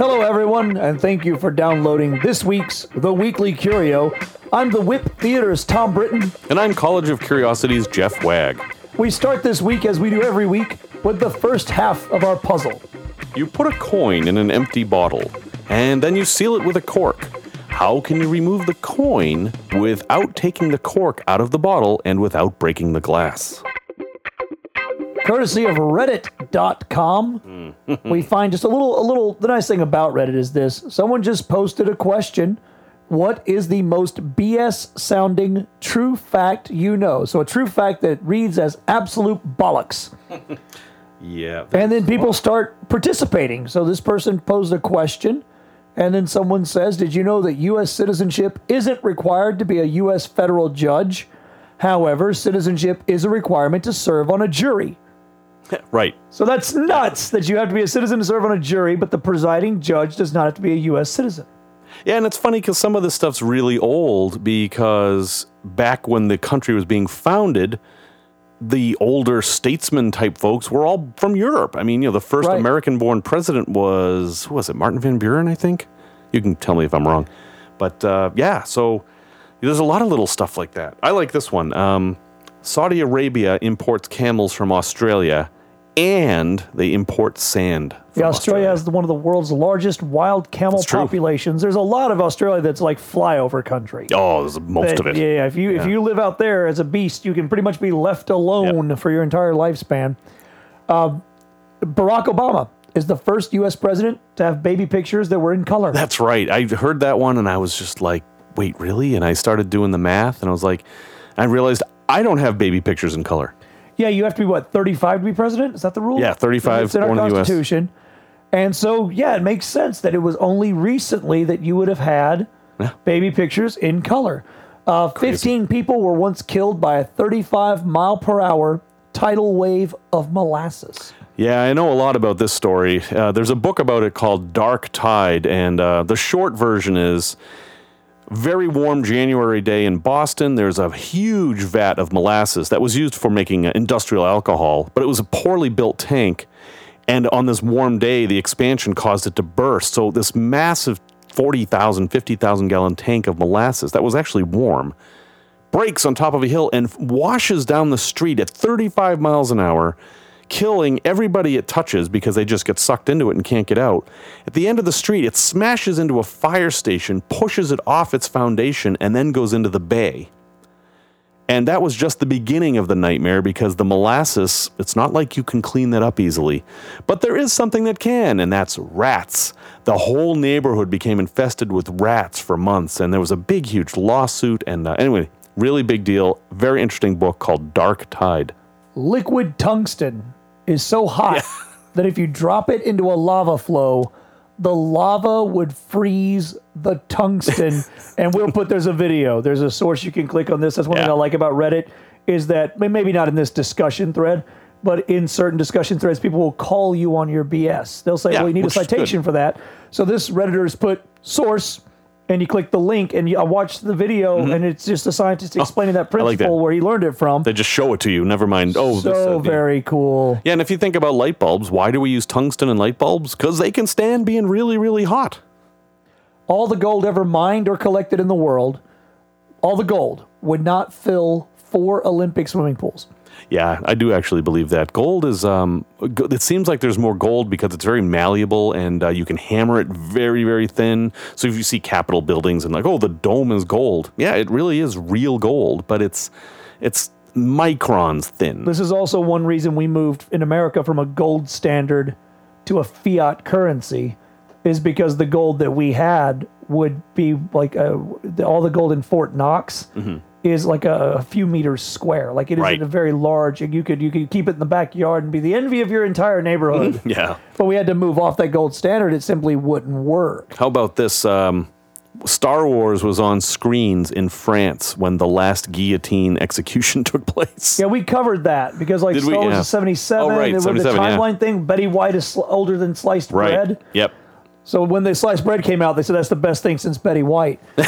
Hello, everyone, and thank you for downloading this week's The Weekly Curio. I'm the Whip Theater's Thom Britton. And I'm College of Curiosities Jeff Wagg. We start this week, as we do every week, with the first half of our puzzle. You put a coin in an empty bottle, and then you seal it with a cork. How can you remove the coin without taking the cork out of the bottle and without breaking the glass? Courtesy of Reddit.com, hmm. we find just a little, a little. The nice thing about Reddit is this: someone just posted a question. What is the most BS sounding true fact you know? So a true fact that reads as absolute bollocks. Yeah. And then people start participating. So this person posed a question, and then someone says, Did you know that U.S. citizenship isn't required to be a U.S. federal judge? However, citizenship is a requirement to serve on a jury. right. So that's nuts that you have to be a citizen to serve on a jury, but the presiding judge does not have to be a U.S. citizen. Yeah, and it's funny because some of this stuff's really old because back when the country was being founded, the older statesman type folks were all from Europe. I mean, you know, the first Right. American born president was, who was it, Martin Van Buren, I think? You can tell me if I'm wrong. But uh, yeah, so there's a lot of little stuff like that. I like this one. Um, Saudi Arabia imports camels from Australia and they import sand. Yeah, from Australia has one of the world's largest wild camel populations. There's a lot of Australia that's like flyover country. Oh, there's most That- of it. Yeah, if you if you live out there as a beast, you can pretty much be left alone for your entire lifespan. Uh, Barack Obama is the first U.S. president to have baby pictures that were in color. That's right. I heard that one and I was just like, wait, really? And I started doing the math and I was like, I realized I don't have baby pictures in color. Yeah, you have to be what 35 to be president. Is that the rule? Yeah, 35, It's in our born in the US. constitution. And so, yeah, it makes sense that it was only recently that you would have had Yeah. baby pictures in color. Uh, 15 people were once killed by a 35 mile per hour tidal wave of molasses. Yeah, I know a lot about this story. Uh, there's a book about it called Dark Tide, and uh, the short version is very warm January day in Boston. There's a huge vat of molasses that was used for making uh, industrial alcohol, but it was a poorly built tank. And on this warm day, the expansion caused it to burst. So, this massive 40,000, 50,000 gallon tank of molasses that was actually warm breaks on top of a hill and washes down the street at 35 miles an hour, killing everybody it touches because they just get sucked into it and can't get out. At the end of the street, it smashes into a fire station, pushes it off its foundation, and then goes into the bay. And that was just the beginning of the nightmare because the molasses, it's not like you can clean that up easily. But there is something that can, and that's rats. The whole neighborhood became infested with rats for months, and there was a big, huge lawsuit. And uh, anyway, really big deal. Very interesting book called Dark Tide. Liquid tungsten is so hot that if you drop it into a lava flow, the lava would freeze the tungsten. and we'll put there's a video. There's a source you can click on this. That's one thing I like about Reddit is that maybe not in this discussion thread, but in certain discussion threads, people will call you on your BS. They'll say, Yeah, "Well, you need a citation for that." So this redditor's put source. And you click the link, and you, I watched the video, and it's just a scientist explaining that Mm-hmm. Oh, like that. principle where he learned it from. They just show it to you, never mind. Oh, so this, uh, yeah. very cool. Yeah, and if you think about light bulbs, why do we use tungsten in light bulbs? Because they can stand being really, really hot. all the gold ever mined or collected in the world, all the gold would not fill four Olympic swimming pools. Yeah, I do actually believe that. Gold is, um, it seems like there's more gold because it's very malleable and uh, you can hammer it very, very thin. So if you see Capitol buildings and like, oh, the dome is gold. Yeah, it really is real gold, but it's, it's microns thin. This is also one reason we moved in America from a gold standard to a fiat currency, is because the gold that we had would be like a, all the gold in Fort Knox. Is like a, a few meters square, like it is Right. a very large. You could you could keep it in the backyard and be the envy of your entire neighborhood. Yeah. but we had to move off that gold standard; it simply wouldn't work. How about this? Um, Star Wars was on screens in France when the last guillotine execution took place. Yeah, we covered that because like Did we? Star Wars Yeah. is seventy seven. Oh, right, with the 77, yeah. timeline thing, Betty White is sl- older than sliced Right. bread. Yep. So when the sliced bread came out, they said that's the best thing since Betty White.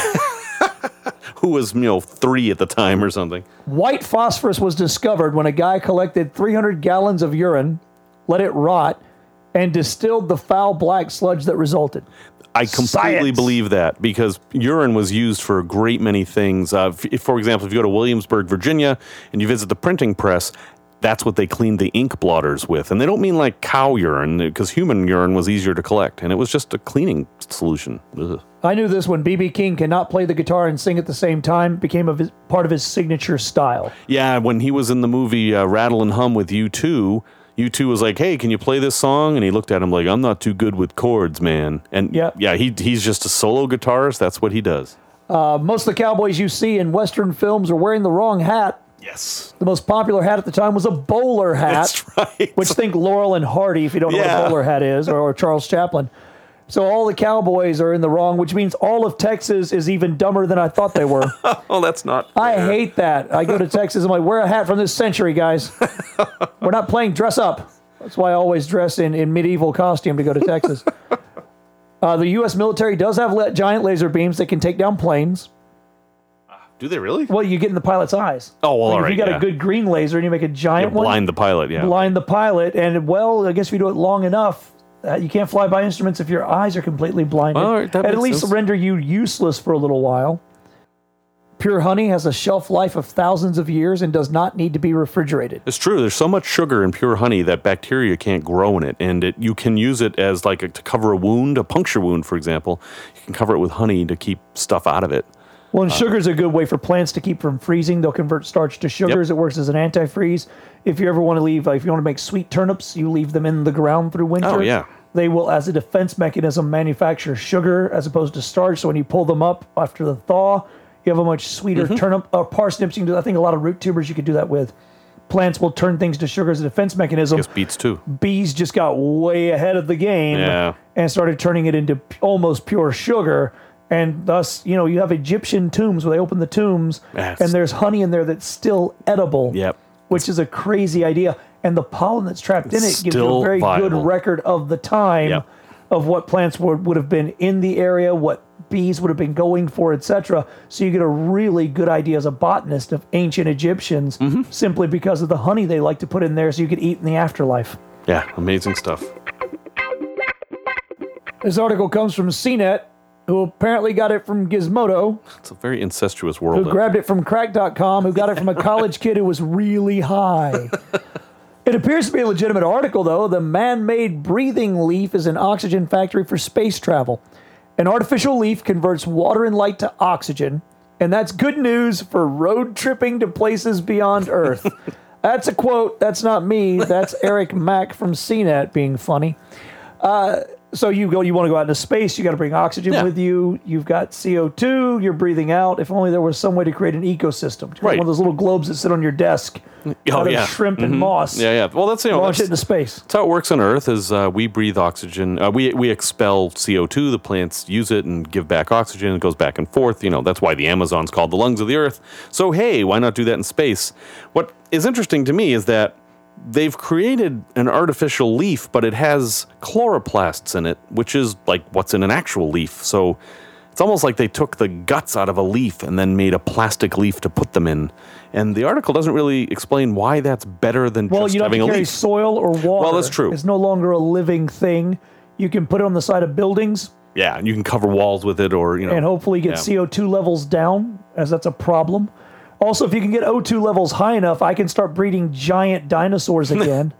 Who was, you know, three at the time or something. White phosphorus was discovered when a guy collected 300 gallons of urine, let it rot, and distilled the foul black sludge that resulted. I completely Science. believe that because urine was used for a great many things. Uh, for example, if you go to Williamsburg, Virginia, and you visit the printing press, that's what they cleaned the ink blotters with. And they don't mean like cow urine because human urine was easier to collect, and it was just a cleaning solution. Ugh. I knew this when BB King cannot play the guitar and sing at the same time became a part of his signature style. Yeah, when he was in the movie uh, Rattle and Hum with U2, U2 was like, "Hey, can you play this song?" And he looked at him like, "I'm not too good with chords, man." And Yeah. yeah, he he's just a solo guitarist. That's what he does. Uh, most of the cowboys you see in Western films are wearing the wrong hat. Yes, The most popular hat at the time was a bowler hat. that's right. Which think Laurel and Hardy if you don't know Yeah. what a bowler hat is, or, or Charles Chaplin. So all the cowboys are in the wrong, which means all of Texas is even dumber than I thought they were. oh, that's not. I fair. hate that. I go to Texas, and I'm like, wear a hat from this century, guys. We're not playing dress up. That's why I always dress in, in medieval costume to go to Texas. Uh, the U.S. military does have le- giant laser beams that can take down planes. Do they really? Well, you get in the pilot's eyes. Oh, well, Like, all if right, you got yeah. a good green laser and you make a Yeah, giant one, blind the pilot. Yeah. blind the pilot. And well, I guess if you do it long enough, uh, you can't fly by instruments if your eyes are completely blinded. All right, that and at least sense. render you useless for a little while. Pure honey has a shelf life of thousands of years and does not need to be refrigerated. It's true. There's so much sugar in pure honey that bacteria can't grow in it, and it, you can use it as like a, to cover a wound, a puncture wound, for example. You can cover it with honey to keep stuff out of it. Well, and sugar's a good way for plants to keep from freezing. They'll convert starch to sugars. It works as an antifreeze. If you ever want to leave, uh, if you want to make sweet turnips, you leave them in the ground through winter. Oh, yeah. They will, as a defense mechanism, manufacture sugar as opposed to starch. So when you pull them up after the thaw, you have a much sweeter Mm-hmm. turnip or parsnips. You can do. I think a lot of root tubers you could do that with. Plants will turn things to sugar as a defense mechanism. Guess beets too. Bees just got way ahead of the game Yeah. and started turning it into almost pure sugar. And thus, you know, you have Egyptian tombs where they open the tombs That's- and there's honey in there that's still edible. Yep. Which is a crazy idea. And the pollen that's trapped in it gives you Still a very good record of the time Yep. of what plants would, would have been in the area, what bees would have been going for, etc. So you get a really good idea as a botanist of ancient Egyptians Mm-hmm. simply because of the honey they like to put in there so you could eat in the afterlife. Yeah, amazing stuff. This article comes from CNET, who apparently got it from Gizmodo, It's a very incestuous world. who grabbed it from crack.com, who got it from a college kid who was really high. It appears to be a legitimate article, though. The man made breathing leaf is an oxygen factory for space travel. An artificial leaf converts water and light to oxygen, and that's good news for road tripping to places beyond Earth. that's a quote. That's not me. That's Eric Mack from CNET being funny. Uh, So you go, you want to go out into space, you got to bring oxygen Yeah. with you. You've got CO2, you're breathing out. If only there was some way to create an ecosystem. Right. One of those little globes that sit on your desk Oh, out of yeah. shrimp and moss. yeah, yeah. Well, that's you know Launch it into space. that's how it works on Earth. Is uh, we breathe oxygen, uh, we we expel CO two. The plants use it and give back oxygen. It goes back and forth. You know that's why the Amazon's called the lungs of the Earth. So hey, why not do that in space? What is interesting to me is that they've created an artificial leaf, but it has chloroplasts in it, which is like what's in an actual leaf. So it's almost like they took the guts out of a leaf and then made a plastic leaf to put them in. And the article doesn't really explain why that's better than Well, just you don't have having to a carry leaf. soil or water. Well, that's true. It's no longer a living thing. You can put it on the side of buildings Yeah, and you can cover walls with it, or you know, and hopefully get Yeah. CO2 levels down, as that's a problem. Also, if you can get O2 levels high enough, I can start breeding giant dinosaurs again.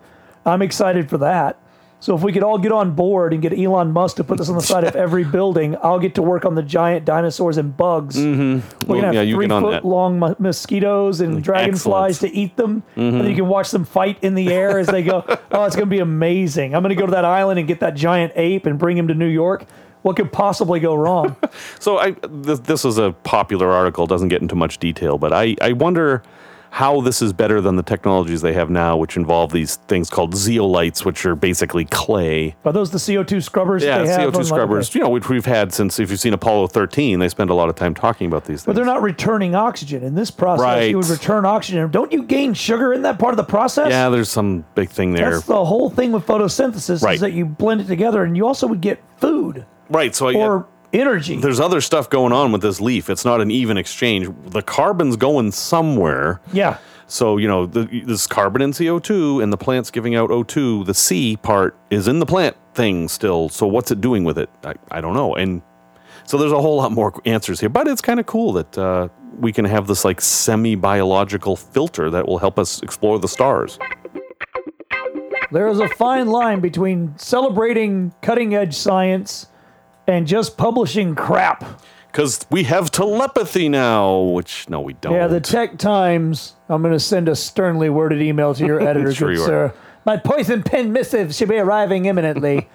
I'm excited for that. So if we could all get on board and get Elon Musk to put this on the side of every building, I'll get to work on the giant dinosaurs and bugs. We're Mm-hmm. Well, gonna have yeah, three foot long mo- mosquitoes and dragonflies to eat them, and then you can watch them fight in the air as they go. oh, it's gonna be amazing! I'm gonna go to that island and get that giant ape and bring him to New York. What could possibly go wrong? So I this, this is a popular article. Doesn't get into much detail, but I I wonder how this is better than the technologies they have now, which involve these things called zeolites, which are basically clay. Are those the CO2 scrubbers? Yeah, they have CO2 on, like, scrubbers. You know, which we've had since if you've seen Apollo 13, they spend a lot of time talking about these things. But they're not returning oxygen. In this process, Right. you would return oxygen. Don't you gain sugar in that part of the process? yeah, there's some big thing there. That's the whole thing with photosynthesis Right. is that you blend it together and you also would get food right. So I, or energy. there's other stuff going on with this leaf. It's not an even exchange. The carbon's going somewhere. yeah. So, you know, the, this carbon and CO2 and the plant's giving out O2, the C part is in the plant thing still. So, what's it doing with it? I, I don't know. And so, there's a whole lot more answers here, but it's kind of cool that uh, we can have this like semi biological filter that will help us explore the stars. There is a fine line between celebrating cutting edge science and just publishing crap. Because we have telepathy now, which no, we don't. Yeah, the Tech Times. I'm going to send a sternly worded email to your editor, Sure good you are. sir. My poison pen missive should be arriving imminently.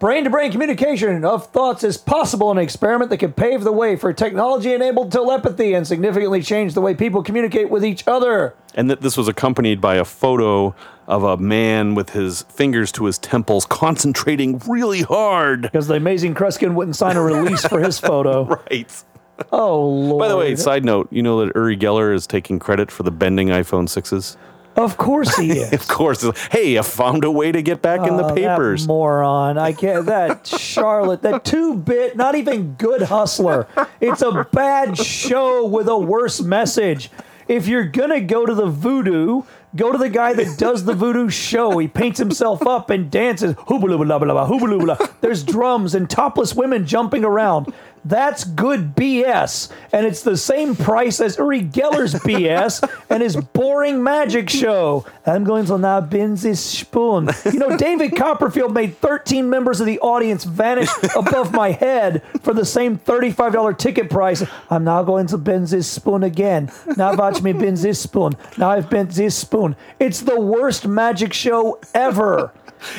Brain to brain communication of thoughts is possible in an experiment that could pave the way for technology enabled telepathy and significantly change the way people communicate with each other. And that this was accompanied by a photo of a man with his fingers to his temples, concentrating really hard. Because the amazing Kreskin wouldn't sign a release for his photo. Right. Oh, Lord. By the way, side note, you know that Uri Geller is taking credit for the bending iPhone 6s? of course he is. Of course. Hey, I found a way to get back in the Oh, papers. That moron. I can't. That Charlotte, that two bit, not even good hustler. It's a bad show with a worse message. If you're gonna go to the voodoo, go to the guy that does the voodoo show. He paints himself up and dances. Hoobaloobalaba, hoobaloobalaba. There's drums and topless women jumping around. That's good BS. And it's the same price as Uri Geller's BS and his boring magic show. I'm going to now bend this spoon. You know, David Copperfield made 13 members of the audience vanish above my head for the same $35 ticket price. I'm now going to bend this spoon again. Now watch me bend this spoon. Now I've bent this spoon. It's the worst magic show ever.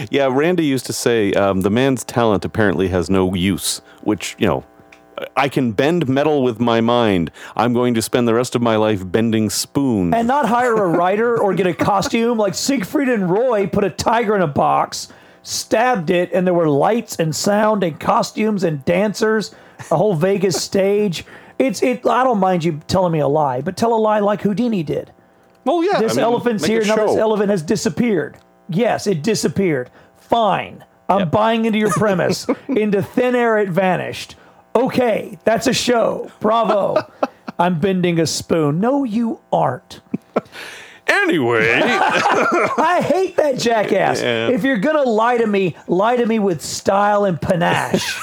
Yeah, Randi used to say um, the man's talent apparently has no use, which, you know, I can bend metal with my mind. I'm going to spend the rest of my life bending spoons. and not hire a writer or get a costume like Siegfried and Roy put a tiger in a box, stabbed it, and there were lights and sound and costumes and dancers, a whole Vegas stage. It's it. I don't mind you telling me a lie, but tell a lie like Houdini did. well, yeah. This I mean, elephant's here. Now this elephant has disappeared. Yes, it disappeared. Fine. I'm buying into your premise. into thin air, it vanished. Okay, that's a show. Bravo. I'm bending a spoon. No, you aren't. Anyway, I hate that jackass. Yeah. If you're gonna lie to me, lie to me with style and panache.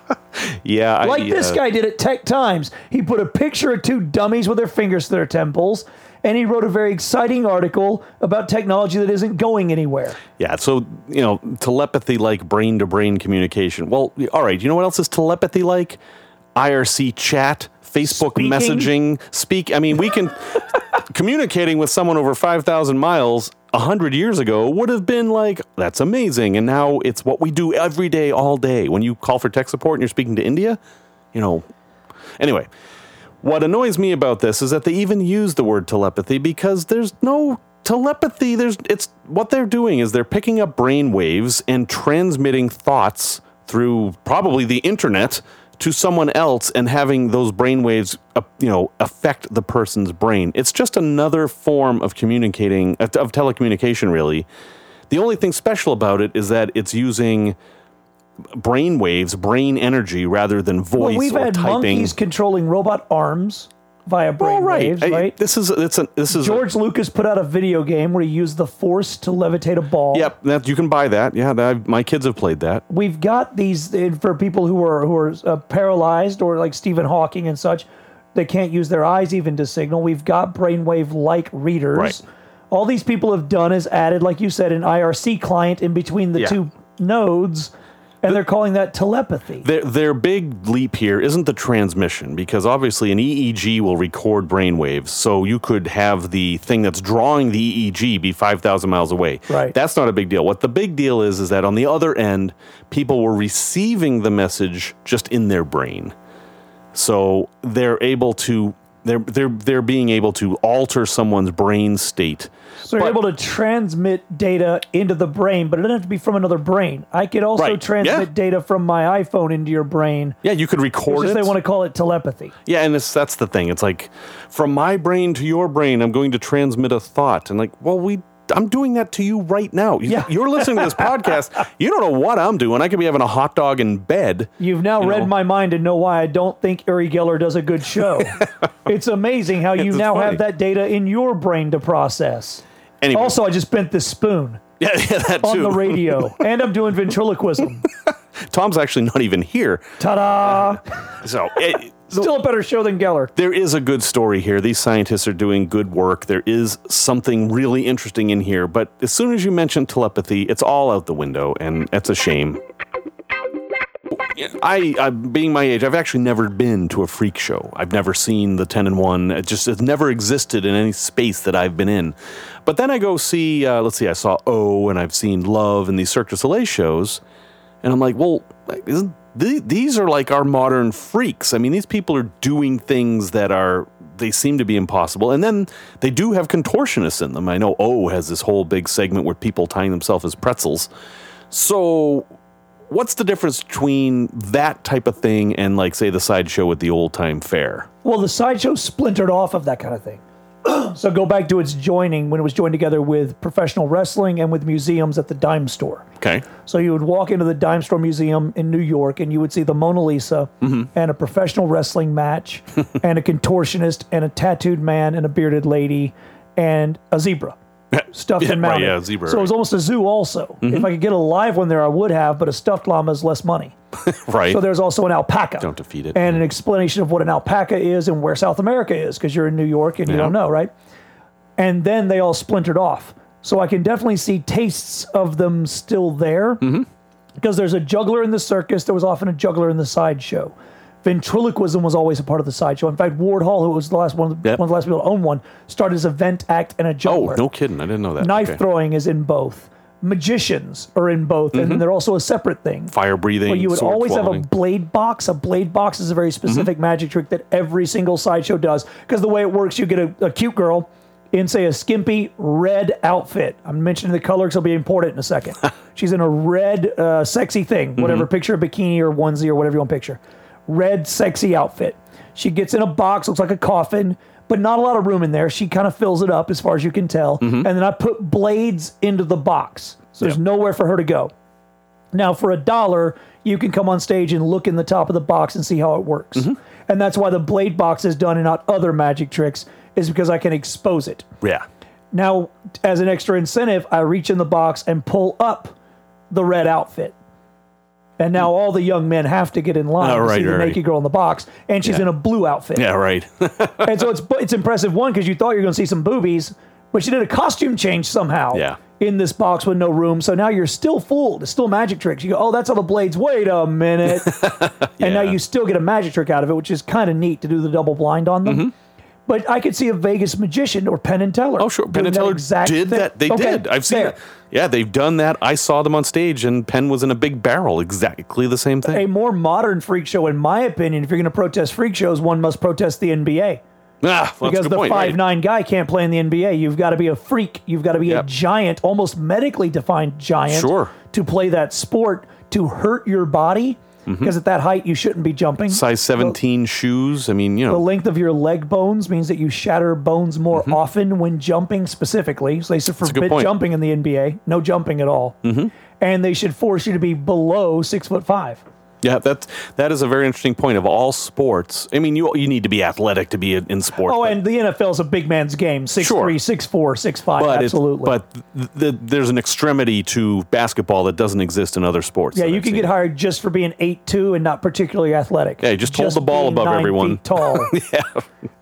yeah. I, like this uh, guy did at Tech Times. He put a picture of two dummies with their fingers to their temples, and he wrote a very exciting article about technology that isn't going anywhere. Yeah, so, you know, telepathy like brain to brain communication. Well, all right, you know what else is telepathy like? IRC chat, Facebook Speaking? messaging, speak. I mean, we can communicating with someone over 5,000 miles 100 years ago would have been like, that's amazing. And now it's what we do every day, all day. When you call for tech support and you're speaking to India, you know. Anyway, what annoys me about this is that they even use the word telepathy because there's no telepathy. There's it's what they're doing is they're picking up brain waves and transmitting thoughts through probably the internet to someone else and having those brain waves uh, you know affect the person's brain. It's just another form of communicating of of telecommunication really. The only thing special about it is that it's using brain waves, brain energy rather than voice Well, we've or had typing. monkeys controlling robot arms via brain Well, right. waves, I- right? This is it's a, this is a- George Lucas put out a video game where he used the force to levitate a ball. Yep, that you can buy that. Yeah, that, my kids have played that. We've got these uh, for people who are who are uh, paralyzed or like Stephen Hawking and such. They can't use their eyes even to signal. We've got brainwave like readers. Right. All these people have done is added, like you said, an IRC client in between the Yeah. two nodes, and they're calling that telepathy. Their their big leap here isn't the transmission because obviously an EEG will record brain waves, so you could have the thing that's drawing the EEG be five thousand miles away. Right. That's not a big deal. What the big deal is is that on the other end, people were receiving the message just in their brain. So they're able to they're they're they're being able to alter someone's brain state. So they're able to transmit data into the brain, but it doesn't have to be from another brain. I could also Right. transmit Yeah. data from my iPhone into your brain. Yeah, you could record it. they want to call it telepathy. Yeah, and it's, that's the thing. It's like from my brain to your brain, I'm going to transmit a thought. And like, well, we I'm doing that to you right now. Yeah. You're listening to this podcast. You don't know what I'm doing. I could be having a hot dog in bed. You've now You read know. my mind and know why I don't think Uri Geller does a good show. it's amazing how you It's now funny. have that data in your brain to process. Anyway, Also, I just bent this spoon yeah, yeah, that on the radio, and I'm doing ventriloquism. Thom's actually not even here. Ta-da! So it, Still a better show than Geller. there is a good story here. These scientists are doing good work. There is something really interesting in here. But as soon as you mention telepathy, it's all out the window, and that's a shame. I, I, being my age, I've actually never been to a freak show. I've never seen the Ten in One. It just it's never existed in any space that I've been in. But then I go see, uh, let's see, I saw O, and I've seen Love, and these Cirque du Soleil shows, and I'm like, well, isn't th- these are like our modern freaks? I mean, these people are doing things that are they seem to be impossible, and then they do have contortionists in them. I know O has this whole big segment where people tying themselves as pretzels. So what's the difference between that type of thing and like say the sideshow at the old time fair Well, the sideshow splintered off of that kind of thing. So go back to its joining when it was joined together with professional wrestling and with museums at the dime store. okay So you would walk into the dime store museum in New York and you would see the Mona Lisa mm-hmm. and a professional wrestling match and a contortionist and a tattooed man and a bearded lady and a zebra stuffed Yeah, and right, mounted. yeah, zebra, So it was almost a zoo also. If mm-hmm. I could get a live one there, I would have, but a stuffed llama is less money. right So there's also an alpaca. Don't defeat it. And an explanation of what an alpaca is and where South America is, because you're in New York and you Yeah. don't know, right? And then they all splintered off. So I can definitely see tastes of them still there. Mm-hmm. Because there's a juggler in the circus, there was often a juggler in the sideshow. Ventriloquism was always a part of the sideshow. In fact, Ward Hall, who was the last one, Yep. one of the last people to own one, started as a vent act and a juggler. oh juggler. no kidding i didn't know that Knife Okay. throwing is in both. Magicians are in both, and then they're also a separate thing. fire breathing Well, you would always have a blade box. A blade box is a very specific Mm-hmm. magic trick that every single sideshow does. Because the way it works, you get a, a cute girl in, say, a skimpy red outfit. I'm mentioning the color because it'll be important in a second. She's in a red, uh, sexy thing, whatever, Mm-hmm. picture a bikini or onesie or whatever you want to picture. Red, sexy outfit. She gets in a box, looks like a coffin, but not a lot of room in there. She kind of fills it up as far as you can tell. And then I put blades into the box. So there's Mm-hmm. Yep. nowhere for her to go. Now, for a dollar, you can come on stage and look in the top of the box and see how it works. Mm-hmm. And that's why the blade box is done and not other magic tricks, is because I can expose it. yeah Now, as an extra incentive, I reach in the box and pull up the red outfit. And now all the young men have to get in line Oh, to see the right, right. naked girl in the box, and she's Yeah. in a blue outfit. yeah right And so it's it's impressive one because you thought you were going to see some boobies, but she did a costume change somehow. Yeah. In this box with no room, so now you're still fooled. It's still magic tricks. You go, oh, that's how the blades. Wait a minute, and now you still get a magic trick out of it, which is kind of neat to do the double blind on them. Mm-hmm. But I could see a Vegas magician or Penn and Teller. Oh sure penn and teller exact did thing. that they Okay, did i've seen it yeah they've done that i saw them on stage and penn was in a big barrel exactly the same thing A more modern freak show, in my opinion, if you're going to protest freak shows, one must protest the NBA. ah, well, because the point, five right. nine guy can't play in the NBA. You've got to be a freak. You've got to be Yep. a giant, almost medically defined giant, Sure. to play that sport to hurt your body. Mm-hmm. Because at that height, you shouldn't be jumping. size 17 shoes i mean you know. The length of your leg bones means that you shatter bones more Mm-hmm. often when jumping specifically. So they should a good forbid point. jumping in the NBA. No jumping at all. Mm-hmm. And they should force you to be below six foot five. Yeah, that's that is a very interesting point. Of all sports, I mean, you you need to be athletic to be in, in sports. Oh, and the NFL is a big man's game. Six Sure. three, six four, six five. but absolutely. But th- th- there's an extremity to basketball that doesn't exist in other sports. Yeah, you I've can seen. get hired just for being eight two and not particularly athletic. Yeah, just hold the ball above everyone. tall. yeah,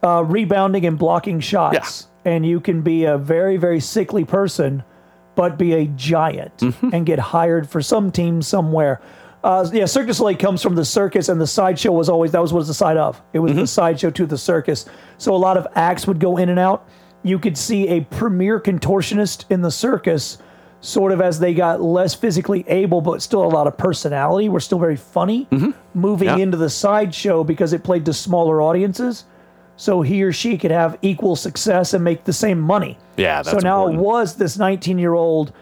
uh, rebounding and blocking shots, and you can be a very very sickly person, but be a giant Mm-hmm. and get hired for some team somewhere. Uh, yeah, Cirque du Soleil comes from the circus, and the sideshow was always that was what was the side of. It was Mm-hmm. the sideshow to the circus. So a lot of acts would go in and out. You could see a premier contortionist in the circus, sort of as they got less physically able, but still a lot of personality. Were still very funny, moving Mm-hmm. Yeah. into the sideshow because it played to smaller audiences. So he or she could have equal success and make the same money. Yeah, So now important. it was this 19 year old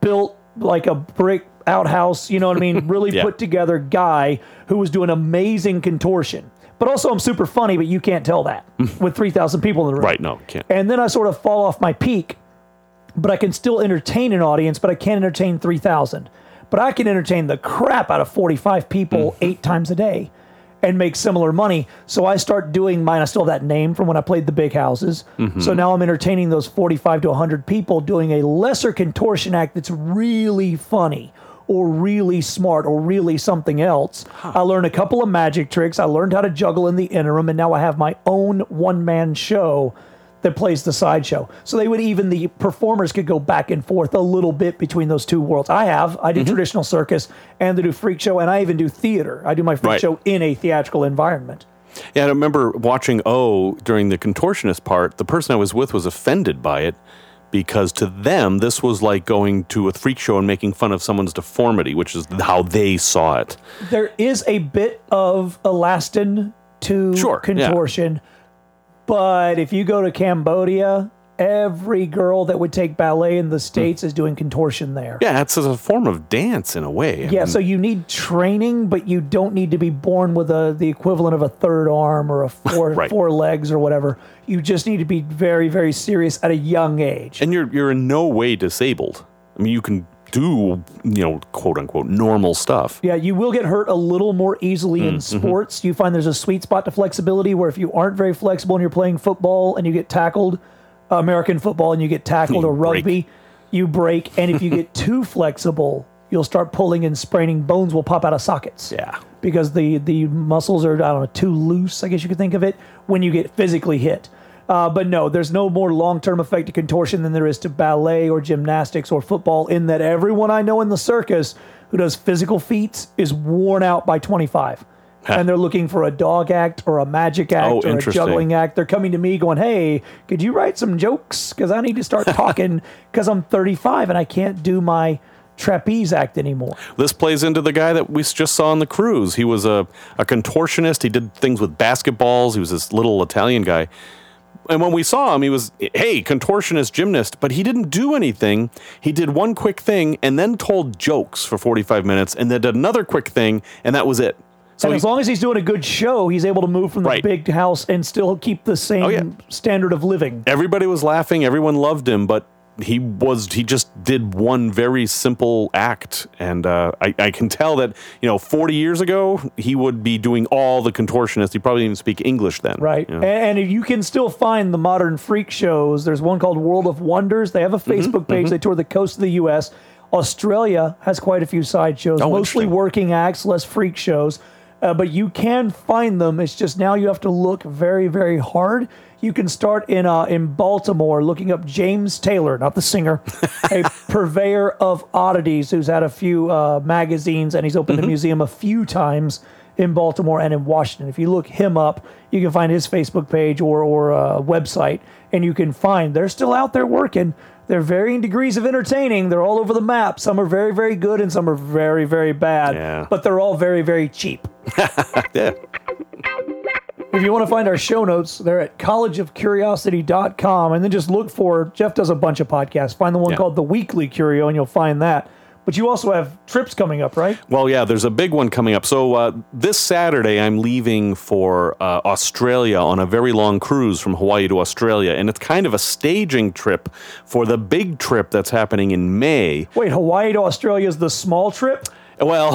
built like a brick outhouse, you know what I mean? Really Yeah. put together guy who was doing amazing contortion. But also, I'm super funny, but you can't tell that with 3,000 people in the room. right. No, can't. And then I sort of fall off my peak but I can still entertain an audience, but I can't entertain 3,000. But I can entertain the crap out of 45 people mm-hmm. eight times a day and make similar money. So I start doing mine. I still have that name from when I played the big houses. Mm-hmm. So now I'm entertaining those 45 to 100 people doing a lesser contortion act that's really funny or really smart or really something else. I learned a couple of magic tricks. I learned how to juggle in the interim, and now I have my own one man show that plays the sideshow. So they would even the performers could go back and forth a little bit between those two worlds. I have. I do mm-hmm. traditional circus and I do freak show, and I even do theater. I do my freak Right. show in a theatrical environment. Yeah, I remember watching O during the contortionist part. The person I was with was offended by it because to them, this was like going to a freak show and making fun of someone's deformity, which is how they saw it. There is a bit of elastin to Sure, yeah. contortion, but if you go to Cambodia, every girl that would take ballet in the states is doing contortion there. Yeah, it's a form of dance in a way. I Yeah, mean, so you need training, but you don't need to be born with a the equivalent of a third arm or a four Right. four legs or whatever. You just need to be very very serious at a young age. and you're you're in no way disabled. I mean, you can do you know quote unquote normal stuff. Yeah, you will get hurt a little more easily Mm, in mm-hmm. sports. You find there's a sweet spot to flexibility where if you aren't very flexible and you're playing football and you get tackled, American football and you get tackled or break. rugby, you break. And if you get too flexible, you'll start pulling and spraining. Bones will pop out of sockets. Yeah. because the the muscles are I don't know too loose. I guess you could think of it when you get physically hit. Uh, but no, there's no more long term effect to contortion than there is to ballet or gymnastics or football. In that everyone I know in the circus who does physical feats is worn out by 25. And they're looking for a dog act or a magic oh, act Oh, or a juggling act. They're coming to me going, "Hey, could you write some jokes? Because I need to start talking because I'm 35 and I can't do my trapeze act anymore." This plays into the guy that we just saw on the cruise. He was a, a contortionist. He did things with basketballs. He was this little Italian guy. And when we saw him, he was, hey, contortionist, gymnast, but he didn't do anything. He did one quick thing and then told jokes for 45 minutes and then did another quick thing, and that was it. So and as long as he's doing a good show, he's able to move from the Right. big house and still keep the same Oh, yeah. standard of living. everybody was laughing, everyone loved him, but he was he just did one very simple act, and uh, I, I can tell that you know 40 years ago he would be doing all the contortionist. He probably didn't even speak English then, Right. you know? And, and you can still find the modern freak shows. There's one called World of Wonders. They have a Mm-hmm, Facebook page. They tour the coast of the U.S. Australia has quite a few sideshows, Oh, mostly working acts, less freak shows. Uh, but you can find them. It's just now you have to look very, very hard. You can start in uh, in Baltimore looking up James Taylor, not the singer, a purveyor of oddities who's had a few uh, magazines and he's opened Mm-hmm. a museum a few times in Baltimore and in Washington. If you look him up, you can find his Facebook page or or uh, website, and you can find they're still out there working. They're varying degrees of entertaining. They're all over the map. Some are very, very good, and some are very, very bad. Yeah. But they're all very, very cheap. yeah. If you want to find our show notes, they're at collegeofcuriosity.com. And then just look for Jeff does a bunch of podcasts. Find the one Yeah. called The Weekly Curio, and you'll find that. But you also have trips coming up, right? Well, yeah, there's a big one coming up. So uh, this Saturday, I'm leaving for uh, Australia on a very long cruise from Hawaii to Australia, and it's kind of a staging trip for the big trip that's happening in May. Wait, Hawaii to Australia is the small trip? Well,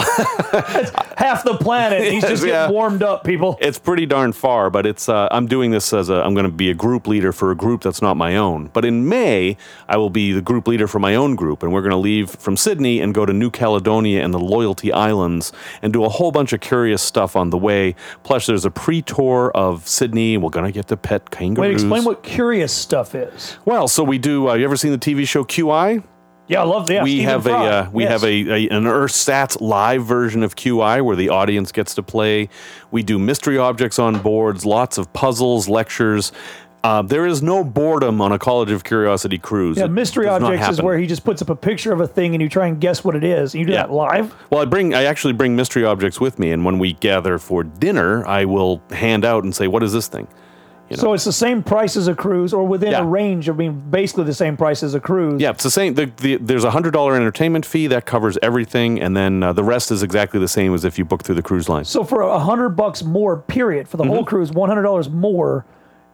Half the planet. He's just Yeah. getting warmed up, people. it's pretty darn far, but it's uh, I'm doing this as a I'm going to be a group leader for a group that's not my own. But in May, I will be the group leader for my own group, and we're going to leave from Sydney and go to New Caledonia and the Loyalty Islands and do a whole bunch of curious stuff on the way. Plus, there's a pre-tour of Sydney. We're going to get to pet kangaroos. Wait, explain what curious stuff is. Well, so we do. Uh, you ever seen the TV show QI? Yeah, I love that. we Stephen have Fry. a uh, we Yes. have a, a an Earthstats live version of QI where the audience gets to play. We do mystery objects on boards, lots of puzzles, lectures. Uh, there is no boredom on a College of Curiosity cruise. Yeah, It mystery objects is where he just puts up a picture of a thing and you try and guess what it is. You do Yeah. that live. Well, I bring I actually bring mystery objects with me, and when we gather for dinner, I will hand out and say, "What is this thing?" So it's the same price as a cruise, or within Yeah. a range of being basically the same price as a cruise. Yeah, it's the same. The, the, there's a hundred dollar entertainment fee that covers everything, and then uh, the rest is exactly the same as if you book through the cruise line. So for a hundred bucks more, period, for the Mm-hmm. whole cruise, one hundred dollars more,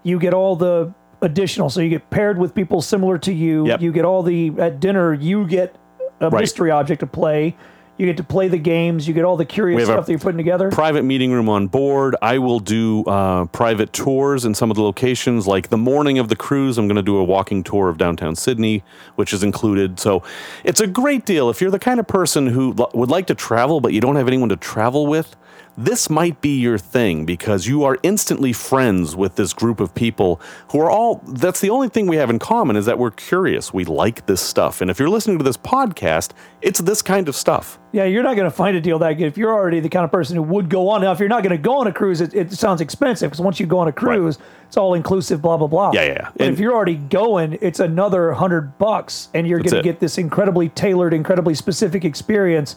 you get all the additional. So you get paired with people similar to you. Yep. You get all the at dinner. You get a Right. mystery object to play. You get to play the games. You get all the curious We have a stuff that you're putting together. private meeting room on board. I will do uh, private tours in some of the locations. Like the morning of the cruise, I'm going to do a walking tour of downtown Sydney, which is included. So it's a great deal. If you're the kind of person who l- would like to travel, but you don't have anyone to travel with, this might be your thing because you are instantly friends with this group of people who are all that's the only thing we have in common is that we're curious. We like this stuff. And if you're listening to this podcast, it's this kind of stuff. Yeah, you're not going to find a deal that good if you're already the kind of person who would go on. Now, if you're not going to go on a cruise, it, it sounds expensive because once you go on a cruise, it's all inclusive, blah blah blah. Yeah, yeah, yeah. But And- if you're already going, it's another hundred bucks, and you're going to get this incredibly tailored, incredibly specific experience.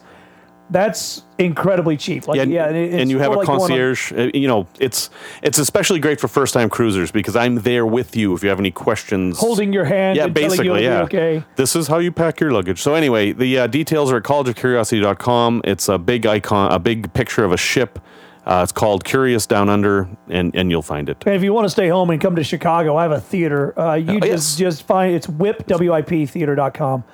That's incredibly cheap. Like, Yeah, yeah, and, it's you have a like concierge. uh, you know, it's it's especially great for first time cruisers because I'm there with you if you have any questions. holding your hand. yeah, and basically, yeah. okay. This is how you pack your luggage. So anyway, the uh, details are at collegeofcuriosity.com. It's a big icon, a big picture of a ship. Uh, it's called Curious Down Under, and and you'll find it. And if you want to stay home and come to Chicago, I have a theater. Uh, you Oh, just yes. just find it's whip wip theater.com.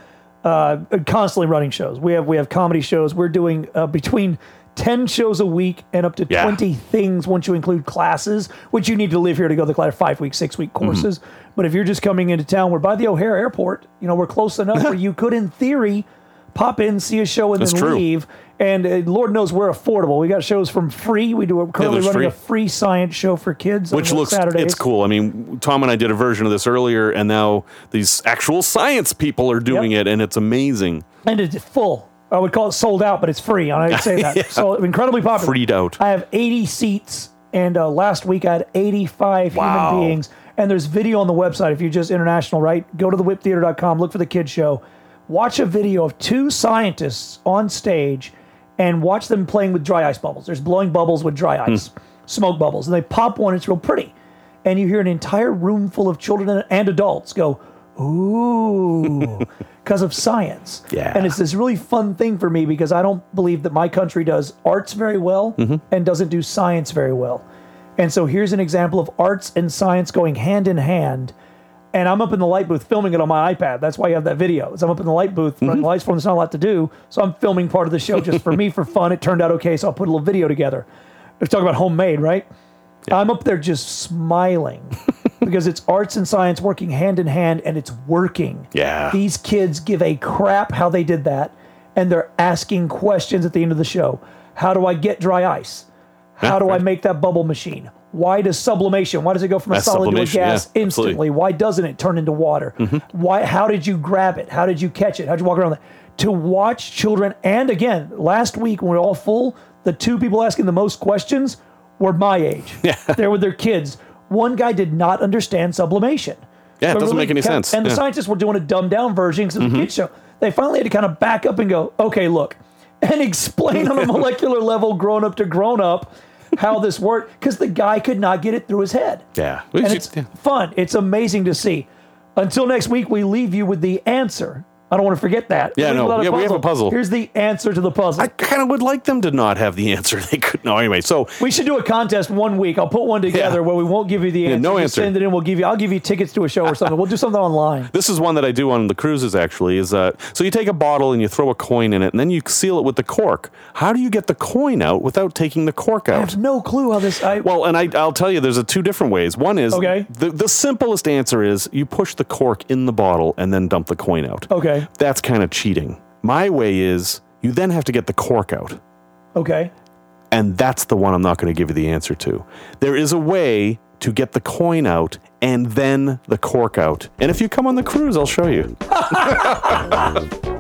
Uh, constantly running shows. We have we have comedy shows. We're doing uh, between ten shows a week and up to Yeah. twenty things once you include classes, which you need to live here to go to the class five week, six week courses. Mm-hmm. But if you're just coming into town, we're by the O'Hare Airport. You know we're close enough where you could, in theory, pop in, see a show, and That's then true. leave. And uh, Lord knows we're affordable. We got shows from free. We do a, currently running free. a free science show for kids, Which on looks Saturdays. it's cool. I mean, Thom and I did a version of this earlier, and now these actual science people are doing Yep. it, and it's amazing. and it's full. I would call it sold out, but it's free. I'd say that. Yeah. So incredibly popular. Freed out. I have 80 seats, and uh, last week I had 85 Wow. human beings. And there's video on the website. If you're just international, right? Go to thewhiptheater.com, look for the kids show, watch a video of two scientists on stage, and watch them playing with dry ice bubbles. There's blowing bubbles with dry ice, smoke bubbles, and they pop one. It's real pretty, and you hear an entire room full of children and adults go, "Ooh," because of science. Yeah. and it's this really fun thing for me because I don't believe that my country does arts very well Mm-hmm. and doesn't do science very well. And so here's an example of arts and science going hand in hand. And I'm up in the light booth filming it on my iPad. That's why you have that video. Is I'm up in the light booth Mm-hmm. running lights for them. There's not a lot to do, so I'm filming part of the show just for me for fun. It turned out okay, so I'll put a little video together. We're talking about homemade, right? I'm up there just smiling because it's arts and science working hand in hand, and it's working. Yeah. These kids give a crap how they did that, and they're asking questions at the end of the show. How do I get dry ice? How do I make that bubble machine? Why does sublimation? Why does it go from a That's solid to a sublimation, yeah, gas absolutely. instantly? Why doesn't it turn into water? Why? How did you grab it? How did you catch it? How did you walk around? That? To watch children, and again, last week when we were all full, the two people asking the most questions were my age. Yeah. They're with their kids. One guy did not understand sublimation. Yeah, it doesn't make any kept- sense. And the Yeah. Mm-hmm. scientists were doing a dumbed down version because of the kids show. They finally had to kind of back up and go, okay, look, and explain on a molecular level, grown up to grown up, how this worked because the guy could not get it through his head. Yeah. And it's fun. It's amazing to see. Until next week, we leave you with the answer. I don't want to forget that. Yeah, no. Yeah, we have a puzzle. Here's the answer to the puzzle. I kind of would like them to not have the answer. They could. No, anyway. So we should do a contest one week. I'll put one together Yeah. where we won't give you the answer. no Just answer. Send it in. We'll give you. I'll give you tickets to a show or something. We'll do something online. this is one that I do on the cruises. Actually, is uh, so you take a bottle and you throw a coin in it, and then you seal it with the cork. How do you get the coin out without taking the cork out? I have no clue how this. I, Well, and I, I'll tell you, there's a two different ways. One is Okay. the, the simplest answer is you push the cork in the bottle and then dump the coin out. Okay. That's kind of cheating. My way is you then have to get the cork out. Okay. And that's the one I'm not going to give you the answer to. There is a way to get the coin out and then the cork out. And if you come on the cruise, I'll show you.